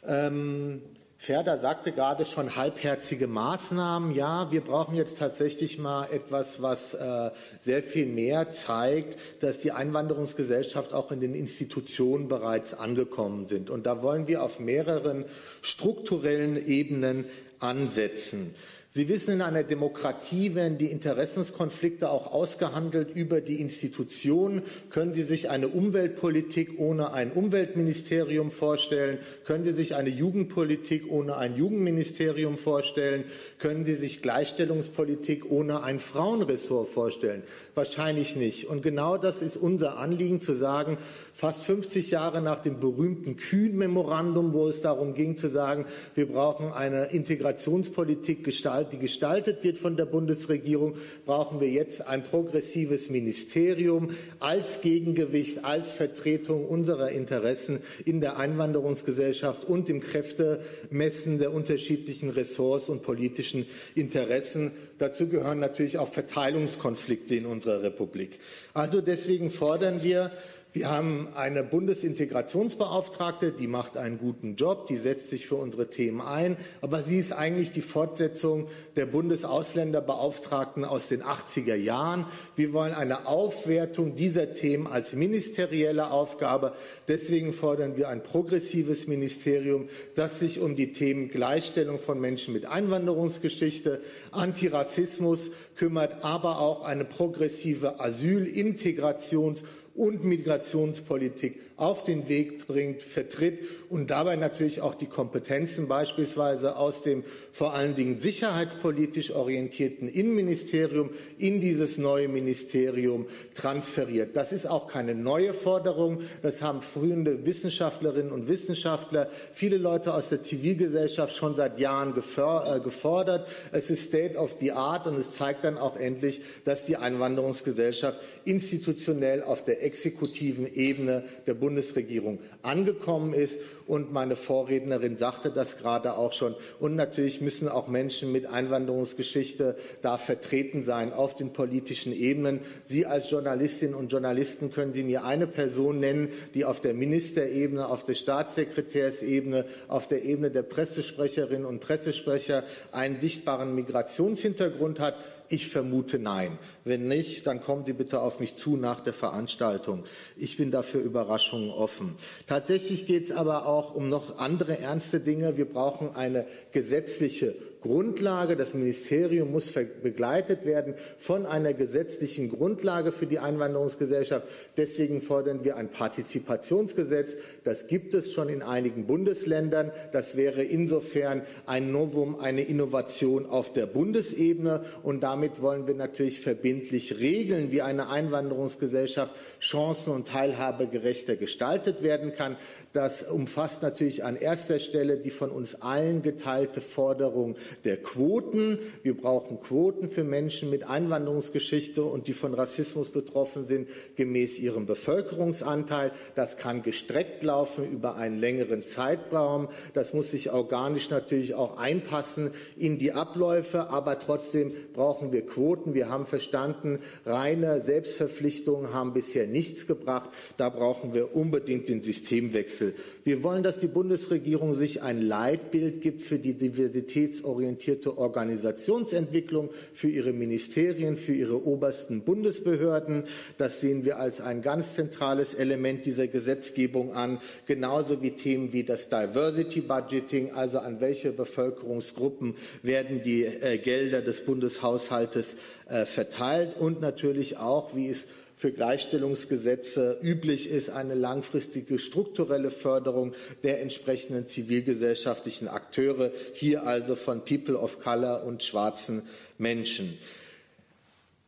Ähm, Ferder sagte gerade schon halbherzige Maßnahmen. Ja, wir brauchen jetzt tatsächlich mal etwas, was äh, sehr viel mehr zeigt, dass die Einwanderungsgesellschaft auch in den Institutionen bereits angekommen sind. Und da wollen wir auf mehreren strukturellen Ebenen ansetzen. Sie wissen, in einer Demokratie werden die Interessenskonflikte auch ausgehandelt über die Institutionen. Können Sie sich eine Umweltpolitik ohne ein Umweltministerium vorstellen? Können Sie sich eine Jugendpolitik ohne ein Jugendministerium vorstellen? Können Sie sich Gleichstellungspolitik ohne ein Frauenressort vorstellen? Wahrscheinlich nicht. Und genau das ist unser Anliegen zu sagen, fast 50 Jahre nach dem berühmten Kühn-Memorandum, wo es darum ging zu sagen, wir brauchen eine Integrationspolitik, die gestaltet wird von der Bundesregierung, brauchen wir jetzt ein progressives Ministerium als Gegengewicht, als Vertretung unserer Interessen in der Einwanderungsgesellschaft und im Kräftemessen der unterschiedlichen Ressorts und politischen Interessen. Dazu gehören natürlich auch Verteilungskonflikte in unserer Republik. Also deswegen fordern wir, wir haben eine Bundesintegrationsbeauftragte, die macht einen guten Job, die setzt sich für unsere Themen ein, aber sie ist eigentlich die Fortsetzung der Bundesausländerbeauftragten aus den 80er Jahren. Wir wollen eine Aufwertung dieser Themen als ministerielle Aufgabe. Deswegen fordern wir ein progressives Ministerium, das sich um die Themen Gleichstellung von Menschen mit Einwanderungsgeschichte, Antirassismus kümmert, aber auch eine progressive Asyl-, Integrations- und Migrationspolitik auf den Weg bringt, vertritt und dabei natürlich auch die Kompetenzen beispielsweise aus dem vor allen Dingen sicherheitspolitisch orientierten Innenministerium in dieses neue Ministerium transferiert. Das ist auch keine neue Forderung. Das haben frühende Wissenschaftlerinnen und Wissenschaftler, viele Leute aus der Zivilgesellschaft schon seit Jahren äh, gefordert. Es ist State of the Art und es zeigt dann auch endlich, dass die Einwanderungsgesellschaft institutionell auf der exekutiven Ebene der Bundesregierung angekommen ist. Und meine Vorrednerin sagte das gerade auch schon. Und natürlich müssen auch Menschen mit Einwanderungsgeschichte da vertreten sein auf den politischen Ebenen. Sie als Journalistinnen und Journalisten können Sie mir eine Person nennen, die auf der Ministerebene, auf der Staatssekretärsebene, auf der Ebene der Pressesprecherinnen und Pressesprecher einen sichtbaren Migrationshintergrund hat. Ich vermute nein. Wenn nicht, dann kommen Sie bitte auf mich zu nach der Veranstaltung. Ich bin dafür Überraschungen offen. Tatsächlich geht es aber auch um noch andere ernste Dinge. Wir brauchen eine gesetzliche Grundlage. Das Ministerium muss begleitet werden von einer gesetzlichen Grundlage für die Einwanderungsgesellschaft. Deswegen fordern wir ein Partizipationsgesetz. Das gibt es schon in einigen Bundesländern. Das wäre insofern ein Novum, eine Innovation auf der Bundesebene. Und damit wollen wir natürlich verbindlich regeln, wie eine Einwanderungsgesellschaft chancen- und teilhabegerechter gestaltet werden kann. Das umfasst natürlich an erster Stelle die von uns allen geteilte Forderung der Quoten. Wir brauchen Quoten für Menschen mit Einwanderungsgeschichte und die von Rassismus betroffen sind, gemäß ihrem Bevölkerungsanteil. Das kann gestreckt laufen über einen längeren Zeitraum. Das muss sich organisch natürlich auch einpassen in die Abläufe. Aber trotzdem brauchen wir Quoten. Wir haben verstanden, reine Selbstverpflichtungen haben bisher nichts gebracht. Da brauchen wir unbedingt den Systemwechsel. Wir wollen, dass die Bundesregierung sich ein Leitbild gibt für die diversitätsorientierte Organisationsentwicklung für ihre Ministerien, für ihre obersten Bundesbehörden. Das sehen wir als ein ganz zentrales Element dieser Gesetzgebung an, genauso wie Themen wie das Diversity Budgeting, also an welche Bevölkerungsgruppen werden die äh, Gelder des Bundeshaushaltes äh, verteilt und natürlich auch, wie es für Gleichstellungsgesetze üblich ist, eine langfristige strukturelle Förderung der entsprechenden zivilgesellschaftlichen Akteure, hier also von People of Color und schwarzen Menschen.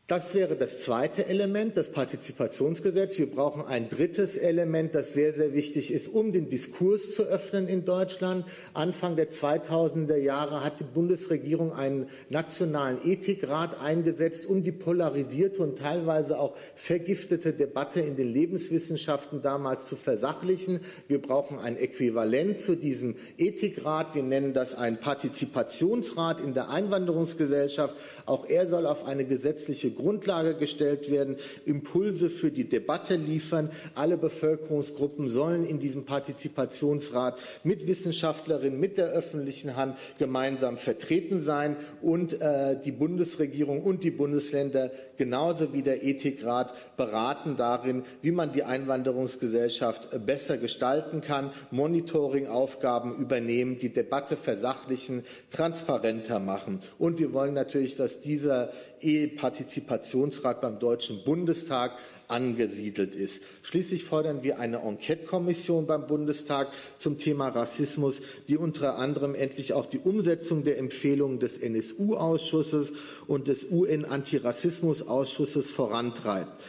Das wäre das zweite Element, das Partizipationsgesetz. Wir brauchen ein drittes Element, das sehr, sehr wichtig ist, um den Diskurs zu öffnen in Deutschland. Anfang der 2000er Jahre hat die Bundesregierung einen nationalen Ethikrat eingesetzt, um die polarisierte und teilweise auch vergiftete Debatte in den Lebenswissenschaften damals zu versachlichen. Wir brauchen ein Äquivalent zu diesem Ethikrat. Wir nennen das einen Partizipationsrat in der Einwanderungsgesellschaft. Auch er soll auf eine gesetzliche Grundlage gestellt werden, Impulse für die Debatte liefern. Alle Bevölkerungsgruppen sollen in diesem Partizipationsrat mit Wissenschaftlerinnen, mit der öffentlichen Hand gemeinsam vertreten sein und äh, die Bundesregierung und die Bundesländer genauso wie der Ethikrat beraten darin, wie man die Einwanderungsgesellschaft besser gestalten kann, Monitoringaufgaben übernehmen, die Debatte versachlichen, transparenter machen. Und wir wollen natürlich, dass dieser E-Partizipationsrat beim Deutschen Bundestag angesiedelt ist. Schließlich fordern wir eine Enquete-Kommission beim Bundestag zum Thema Rassismus, die unter anderem endlich auch die Umsetzung der Empfehlungen des NSU-Ausschusses und des UN-Antirassismus-Ausschusses vorantreibt.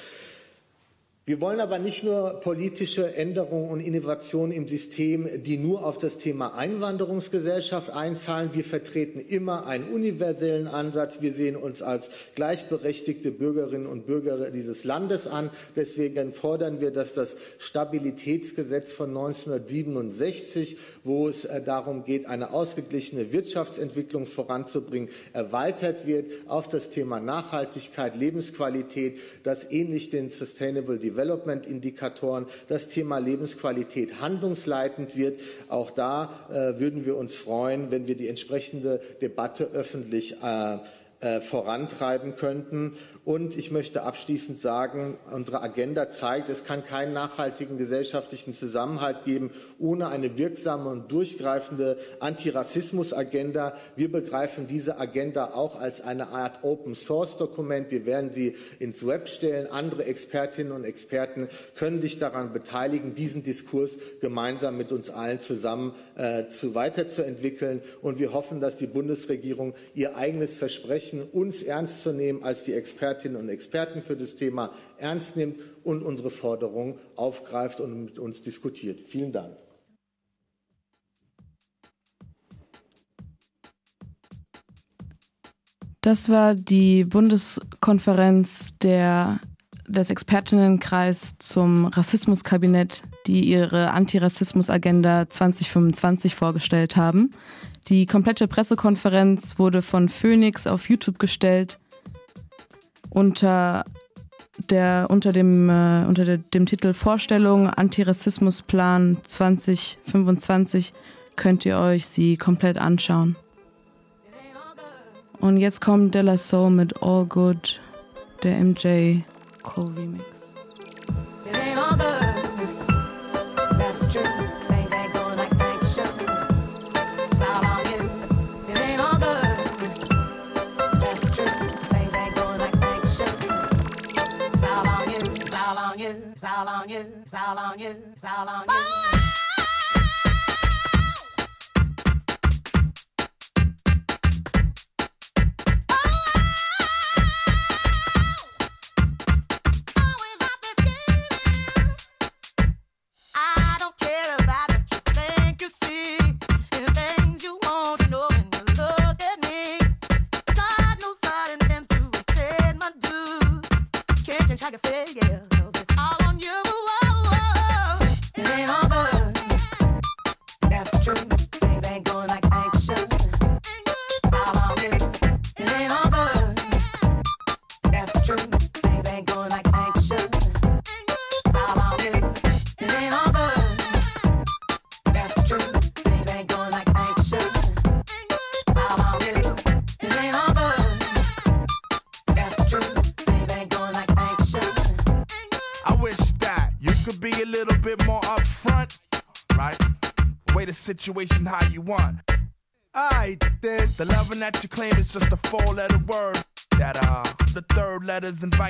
Wir wollen aber nicht nur politische Änderungen und Innovationen im System, die nur auf das Thema Einwanderungsgesellschaft einzahlen. Wir vertreten immer einen universellen Ansatz. Wir sehen uns als gleichberechtigte Bürgerinnen und Bürger dieses Landes an. Deswegen fordern wir, dass das Stabilitätsgesetz von 1967, wo es äh, darum geht, eine ausgeglichene Wirtschaftsentwicklung voranzubringen, erweitert wird auf das Thema Nachhaltigkeit, Lebensqualität, das ähnlich den Sustainable Development Development-Indikatoren das Thema Lebensqualität handlungsleitend wird. Auch da äh, würden wir uns freuen, wenn wir die entsprechende Debatte öffentlich äh, äh, vorantreiben könnten. Und ich möchte abschließend sagen, unsere Agenda zeigt, es kann keinen nachhaltigen gesellschaftlichen Zusammenhalt geben ohne eine wirksame und durchgreifende Antirassismus-Agenda. Wir begreifen diese Agenda auch als eine Art Open-Source-Dokument. Wir werden sie ins Web stellen. Andere Expertinnen und Experten können sich daran beteiligen, diesen Diskurs gemeinsam mit uns allen zusammen äh, zu weiterzuentwickeln. Und wir hoffen, dass die Bundesregierung ihr eigenes Versprechen, uns ernst zu nehmen als die Experten, Expertinnen und Experten für das Thema ernst nimmt und unsere Forderungen aufgreift und mit uns diskutiert. Vielen Dank. Das war die Bundeskonferenz der, des Expertinnenkreis zum Rassismuskabinett, die ihre Antirassismus-Agenda 2025 vorgestellt haben. Die komplette Pressekonferenz wurde von Phoenix auf YouTube gestellt unter der unter dem äh, unter der, dem Titel Vorstellung Antirassismusplan 2025 könnt ihr euch sie komplett anschauen. Und jetzt kommt Della Soul mit All Good, der MJ Cole Remix. All on you, it's all on you. Way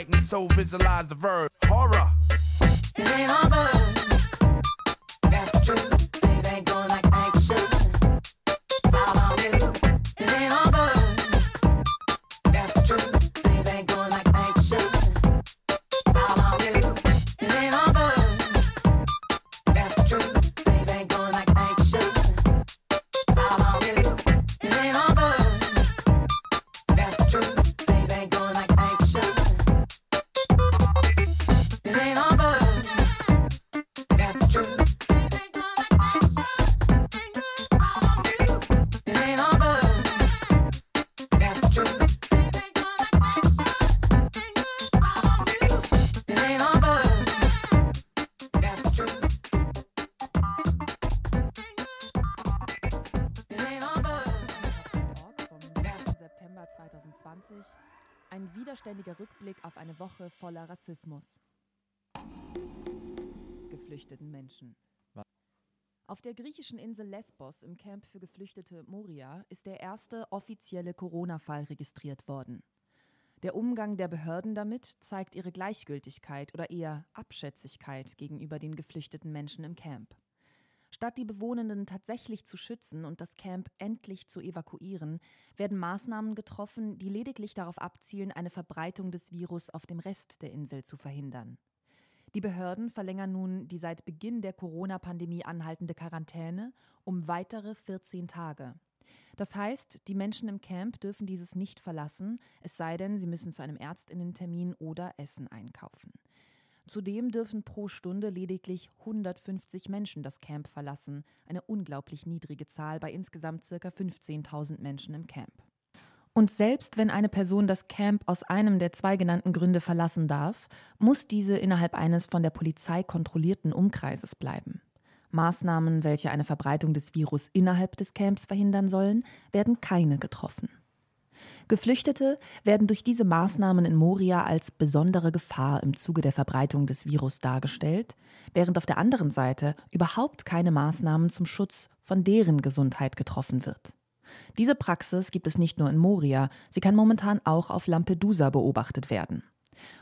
letter's inviting, so visualize the verb. Horror. It ain't good. That's true. Voller Rassismus. Geflüchteten Menschen. Auf der griechischen Insel Lesbos im Camp für Geflüchtete Moria ist der erste offizielle Corona-Fall registriert worden. Der Umgang der Behörden damit zeigt ihre Gleichgültigkeit oder eher Abschätzigkeit gegenüber den geflüchteten Menschen im Camp. Statt die Bewohnenden tatsächlich zu schützen und das Camp endlich zu evakuieren, werden Maßnahmen getroffen, die lediglich darauf abzielen, eine Verbreitung des Virus auf dem Rest der Insel zu verhindern. Die Behörden verlängern nun die seit Beginn der Corona-Pandemie anhaltende Quarantäne um weitere 14 Tage. Das heißt, die Menschen im Camp dürfen dieses nicht verlassen, es sei denn, sie müssen zu einem Ärztinnentermin oder Essen einkaufen. Zudem dürfen pro Stunde lediglich 150 Menschen das Camp verlassen, eine unglaublich niedrige Zahl bei insgesamt ca. 15.000 Menschen im Camp. Und selbst wenn eine Person das Camp aus einem der zwei genannten Gründe verlassen darf, muss diese innerhalb eines von der Polizei kontrollierten Umkreises bleiben. Maßnahmen, welche eine Verbreitung des Virus innerhalb des Camps verhindern sollen, werden keine getroffen. Geflüchtete werden durch diese Maßnahmen in Moria als besondere Gefahr im Zuge der Verbreitung des Virus dargestellt, während auf der anderen Seite überhaupt keine Maßnahmen zum Schutz von deren Gesundheit getroffen wird. Diese Praxis gibt es nicht nur in Moria, sie kann momentan auch auf Lampedusa beobachtet werden.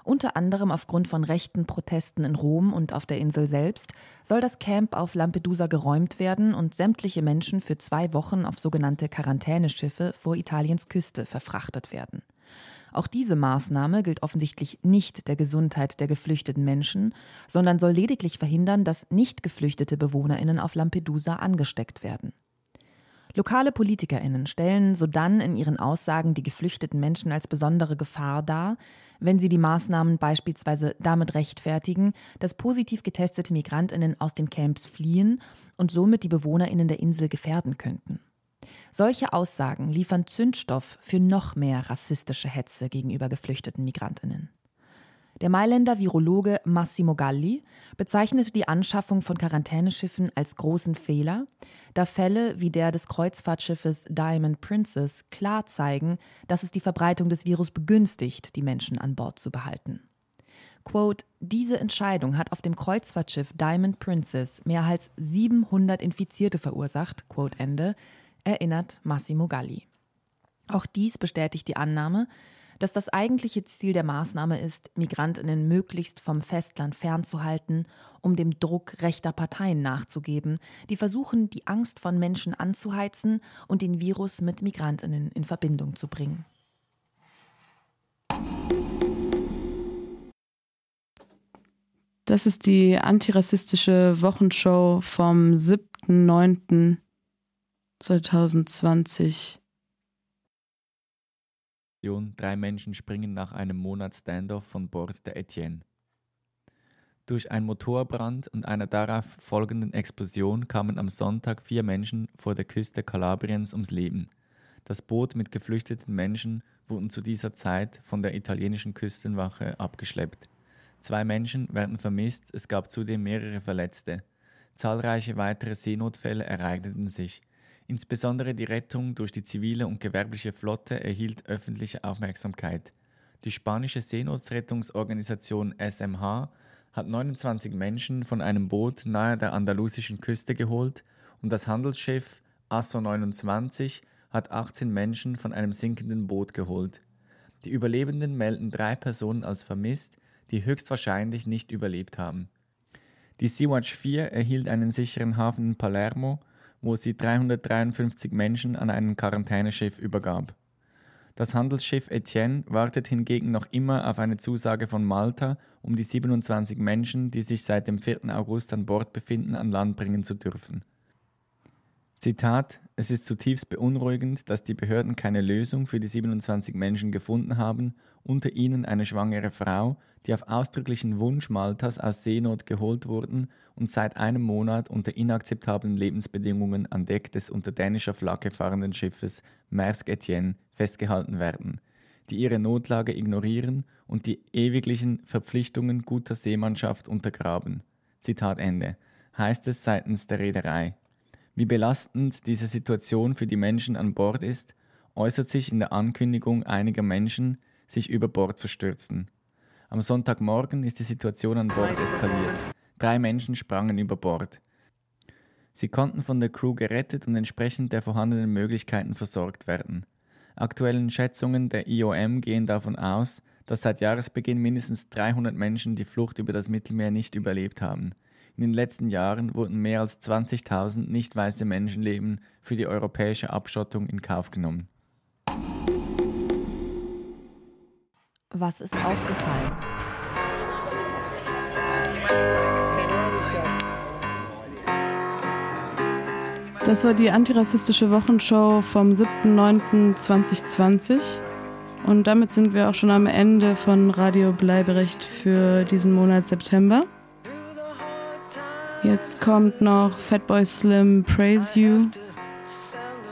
Unter anderem aufgrund von rechten Protesten in Rom und auf der Insel selbst soll das Camp auf Lampedusa geräumt werden und sämtliche Menschen für zwei Wochen auf sogenannte Quarantäneschiffe vor Italiens Küste verfrachtet werden. Auch diese Maßnahme gilt offensichtlich nicht der Gesundheit der geflüchteten Menschen, sondern soll lediglich verhindern, dass nicht geflüchtete Bewohnerinnen auf Lampedusa angesteckt werden. Lokale PolitikerInnen stellen sodann in ihren Aussagen die geflüchteten Menschen als besondere Gefahr dar, wenn sie die Maßnahmen beispielsweise damit rechtfertigen, dass positiv getestete MigrantInnen aus den Camps fliehen und somit die BewohnerInnen der Insel gefährden könnten. Solche Aussagen liefern Zündstoff für noch mehr rassistische Hetze gegenüber geflüchteten MigrantInnen. Der Mailänder Virologe Massimo Galli bezeichnete die Anschaffung von Quarantäneschiffen als großen Fehler, da Fälle wie der des Kreuzfahrtschiffes Diamond Princess klar zeigen, dass es die Verbreitung des Virus begünstigt, die Menschen an Bord zu behalten. Quote, diese Entscheidung hat auf dem Kreuzfahrtschiff Diamond Princess mehr als 700 Infizierte verursacht, Quote Ende, erinnert Massimo Galli. Auch dies bestätigt die Annahme, dass das eigentliche Ziel der Maßnahme ist, Migrantinnen möglichst vom Festland fernzuhalten, um dem Druck rechter Parteien nachzugeben, die versuchen, die Angst von Menschen anzuheizen und den Virus mit Migrantinnen in Verbindung zu bringen. Das ist die antirassistische Wochenshow vom 7.9.2020. Drei Menschen springen nach einem Monat Standoff von Bord der Etienne. Durch einen Motorbrand und einer darauf folgenden Explosion kamen am Sonntag vier Menschen vor der Küste Kalabriens ums Leben. Das Boot mit geflüchteten Menschen wurden zu dieser Zeit von der italienischen Küstenwache abgeschleppt. Zwei Menschen werden vermisst, es gab zudem mehrere Verletzte. Zahlreiche weitere Seenotfälle ereigneten sich. Insbesondere die Rettung durch die zivile und gewerbliche Flotte erhielt öffentliche Aufmerksamkeit. Die spanische Seenotrettungsorganisation SMH hat 29 Menschen von einem Boot nahe der andalusischen Küste geholt und das Handelsschiff Asso 29 hat 18 Menschen von einem sinkenden Boot geholt. Die Überlebenden melden drei Personen als vermisst, die höchstwahrscheinlich nicht überlebt haben. Die Sea-Watch 4 erhielt einen sicheren Hafen in Palermo, wo sie 353 Menschen an ein Quarantäneschiff übergab. Das Handelsschiff Etienne wartet hingegen noch immer auf eine Zusage von Malta, um die 27 Menschen, die sich seit dem 4. August an Bord befinden, an Land bringen zu dürfen. Zitat: Es ist zutiefst beunruhigend, dass die Behörden keine Lösung für die 27 Menschen gefunden haben, unter ihnen eine schwangere Frau, die auf ausdrücklichen Wunsch Maltas aus Seenot geholt wurden und seit einem Monat unter inakzeptablen Lebensbedingungen an Deck des unter dänischer Flagge fahrenden Schiffes Maersk Etienne festgehalten werden, die ihre Notlage ignorieren und die ewiglichen Verpflichtungen guter Seemannschaft untergraben. Zitat Ende. Heißt es seitens der Reederei. Wie belastend diese Situation für die Menschen an Bord ist, äußert sich in der Ankündigung einiger Menschen, sich über Bord zu stürzen. Am Sonntagmorgen ist die Situation an Bord eskaliert. Drei Menschen sprangen über Bord. Sie konnten von der Crew gerettet und entsprechend der vorhandenen Möglichkeiten versorgt werden. Aktuellen Schätzungen der IOM gehen davon aus, dass seit Jahresbeginn mindestens 300 Menschen die Flucht über das Mittelmeer nicht überlebt haben. In den letzten Jahren wurden mehr als 20.000 nicht weiße Menschenleben für die europäische Abschottung in Kauf genommen. Was ist aufgefallen? Das war die antirassistische Wochenshow vom 7.9.2020. Und damit sind wir auch schon am Ende von Radio Bleiberecht für diesen Monat September. Jetzt kommt noch Fatboy Slim Praise You.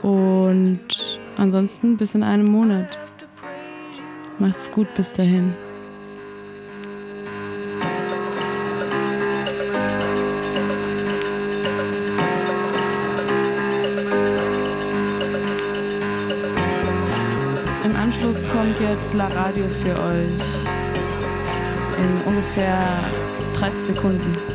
Und ansonsten bis in einem Monat. Macht's gut bis dahin. Im Anschluss kommt jetzt La Radio für euch in ungefähr 30 Sekunden.